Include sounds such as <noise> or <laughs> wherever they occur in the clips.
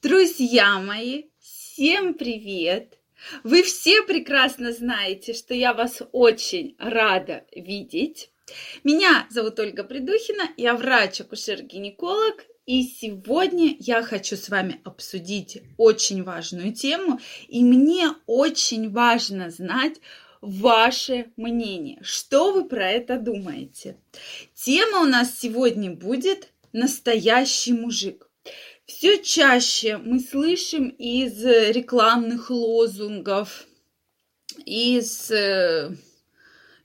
Друзья мои, всем привет! Вы все прекрасно знаете, что я вас очень рада видеть. Меня зовут Ольга Придухина, я врач-акушер-гинеколог, и сегодня я хочу с вами обсудить очень важную тему, и мне очень важно знать, ваше мнение. Что вы про это думаете? Тема у нас сегодня будет «Настоящий мужик». Все чаще мы слышим из рекламных лозунгов, из э,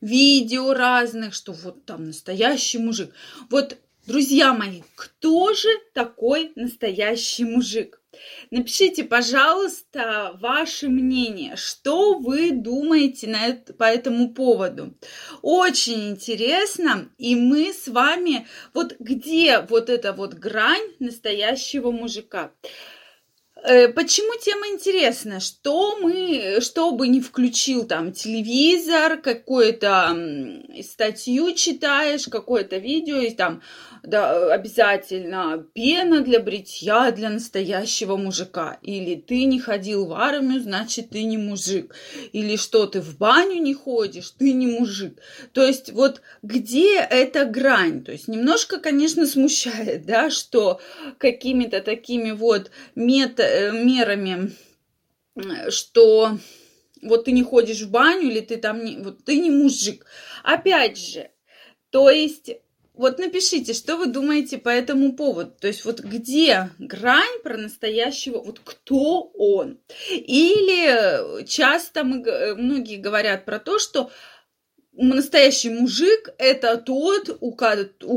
видео разных, что вот там настоящий мужик. Вот, друзья мои, кто же такой настоящий мужик? Напишите, пожалуйста, ваше мнение, что вы думаете на это, по этому поводу. Очень интересно, и мы с вами, вот где вот эта вот грань настоящего мужика. Э, почему тема интересна? Что мы, что бы не включил там телевизор, какую-то статью читаешь, какое-то видео, и там да, обязательно пена для бритья для настоящего мужика. Или ты не ходил в армию, значит, ты не мужик. Или что, ты в баню не ходишь, ты не мужик. То есть вот где эта грань? То есть немножко, конечно, смущает, <laughs> да, что какими-то такими вот мета, э, мерами, что вот ты не ходишь в баню или ты там не, вот ты не мужик. Опять же, то есть вот напишите, что вы думаете по этому поводу. То есть вот где грань про настоящего, вот кто он? Или часто мы, многие говорят про то, что настоящий мужик – это тот, у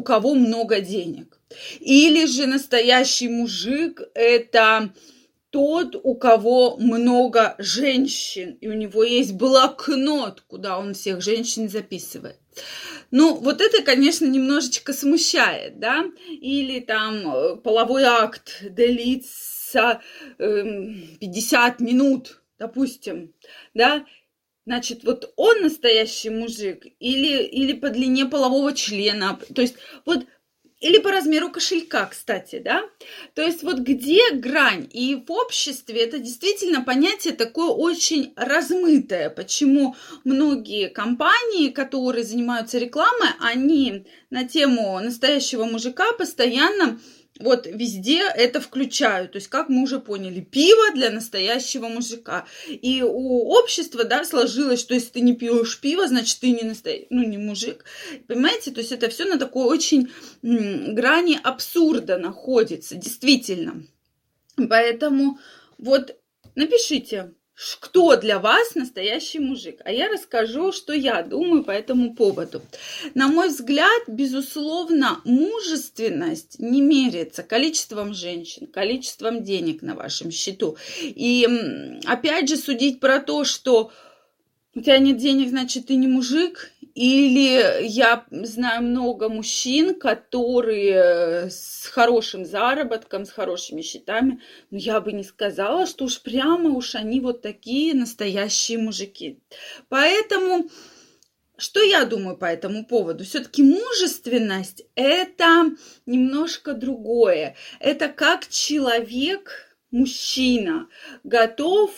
кого много денег. Или же настоящий мужик – это тот, у кого много женщин, и у него есть блокнот, куда он всех женщин записывает. Ну, вот это, конечно, немножечко смущает, да? Или там э, половой акт длится э, 50 минут, допустим, да? Значит, вот он настоящий мужик или, или по длине полового члена. То есть вот или по размеру кошелька, кстати, да? То есть вот где грань? И в обществе это действительно понятие такое очень размытое. Почему многие компании, которые занимаются рекламой, они на тему настоящего мужика постоянно вот везде это включают. То есть, как мы уже поняли, пиво для настоящего мужика. И у общества, да, сложилось, что если ты не пьешь пиво, значит, ты не настоящий, ну, не мужик. Понимаете? То есть, это все на такой очень грани абсурда находится, действительно. Поэтому вот напишите, кто для вас настоящий мужик. А я расскажу, что я думаю по этому поводу. На мой взгляд, безусловно, мужественность не меряется количеством женщин, количеством денег на вашем счету. И опять же судить про то, что у тебя нет денег, значит, ты не мужик, или я знаю много мужчин, которые с хорошим заработком, с хорошими счетами, но я бы не сказала, что уж прямо уж они вот такие настоящие мужики. Поэтому что я думаю по этому поводу? Все-таки мужественность это немножко другое. Это как человек мужчина готов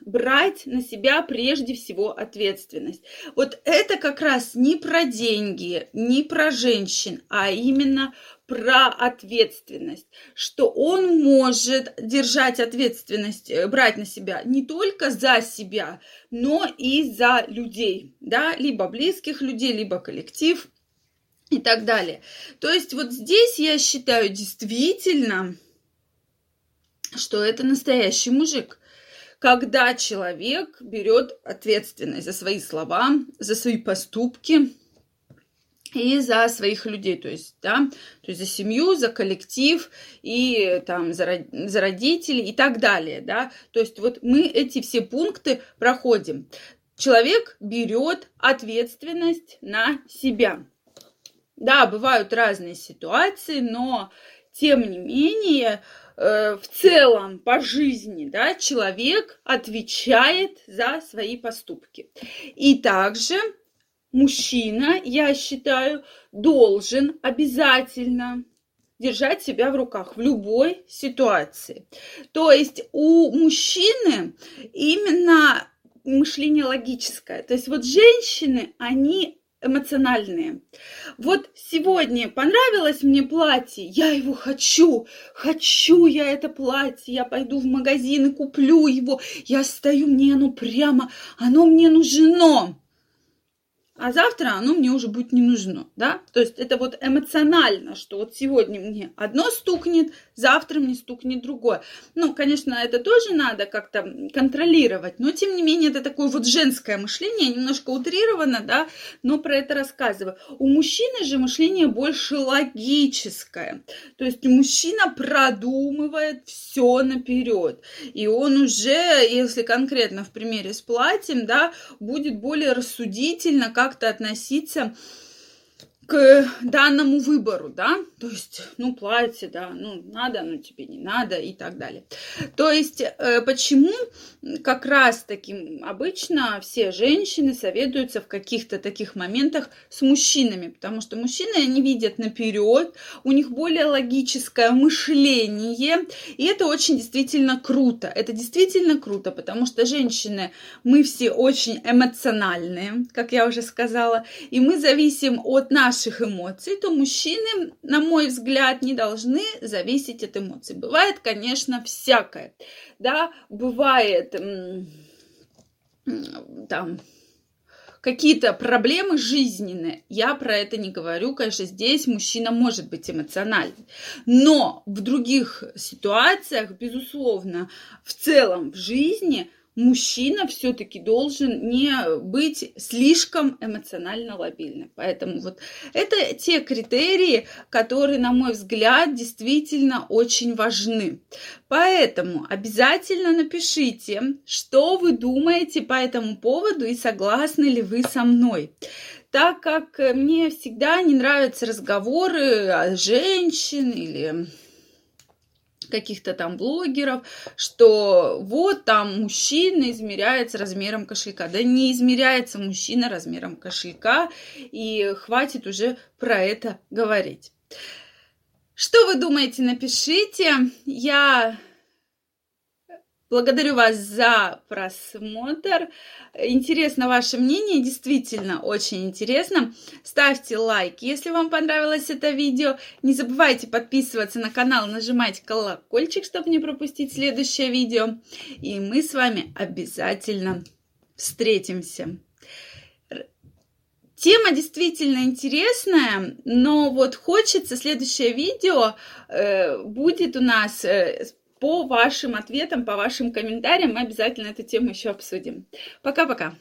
брать на себя прежде всего ответственность. Вот это как раз не про деньги, не про женщин, а именно про ответственность, что он может держать ответственность, э, брать на себя не только за себя, но и за людей, да, либо близких людей, либо коллектив и так далее. То есть вот здесь я считаю действительно, что это настоящий мужик. Когда человек берет ответственность за свои слова, за свои поступки и за своих людей, то есть, да, то есть за семью, за коллектив и там за, за родителей и так далее, да. То есть вот мы эти все пункты проходим. Человек берет ответственность на себя. Да, бывают разные ситуации, но тем не менее Э, в целом по жизни, да, человек отвечает за свои поступки. И также мужчина, я считаю, должен обязательно держать себя в руках в любой ситуации. То есть у мужчины именно мышление логическое. То есть вот женщины, они эмоциональные. Вот сегодня понравилось мне платье, я его хочу, хочу я это платье, я пойду в магазин и куплю его, я стою, мне оно прямо, оно мне нужно а завтра оно мне уже будет не нужно, да? То есть это вот эмоционально, что вот сегодня мне одно стукнет, завтра мне стукнет другое. Ну, конечно, это тоже надо как-то контролировать, но тем не менее это такое вот женское мышление, немножко утрировано, да, но про это рассказываю. У мужчины же мышление больше логическое, то есть мужчина продумывает все наперед, и он уже, если конкретно в примере с платьем, да, будет более рассудительно, как как-то относиться к данному выбору, да, то есть, ну, платье, да, ну, надо, ну, тебе не надо и так далее. То есть, э, почему как раз таки обычно все женщины советуются в каких-то таких моментах с мужчинами, потому что мужчины, они видят наперед, у них более логическое мышление, и это очень действительно круто, это действительно круто, потому что женщины, мы все очень эмоциональные, как я уже сказала, и мы зависим от наших эмоций, то мужчины, на мой взгляд, не должны зависеть от эмоций. Бывает, конечно, всякое. Да, бывает там какие-то проблемы жизненные. Я про это не говорю. Конечно, здесь мужчина может быть эмоциональным. Но в других ситуациях, безусловно, в целом в жизни – мужчина все-таки должен не быть слишком эмоционально лобильным. Поэтому вот это те критерии, которые, на мой взгляд, действительно очень важны. Поэтому обязательно напишите, что вы думаете по этому поводу и согласны ли вы со мной так как мне всегда не нравятся разговоры о женщин или каких-то там блогеров, что вот там мужчина измеряется размером кошелька. Да не измеряется мужчина размером кошелька, и хватит уже про это говорить. Что вы думаете, напишите. Я Благодарю вас за просмотр. Интересно ваше мнение, действительно очень интересно. Ставьте лайк, если вам понравилось это видео. Не забывайте подписываться на канал, нажимать колокольчик, чтобы не пропустить следующее видео. И мы с вами обязательно встретимся. Тема действительно интересная, но вот хочется следующее видео э, будет у нас э, по вашим ответам, по вашим комментариям мы обязательно эту тему еще обсудим. Пока-пока.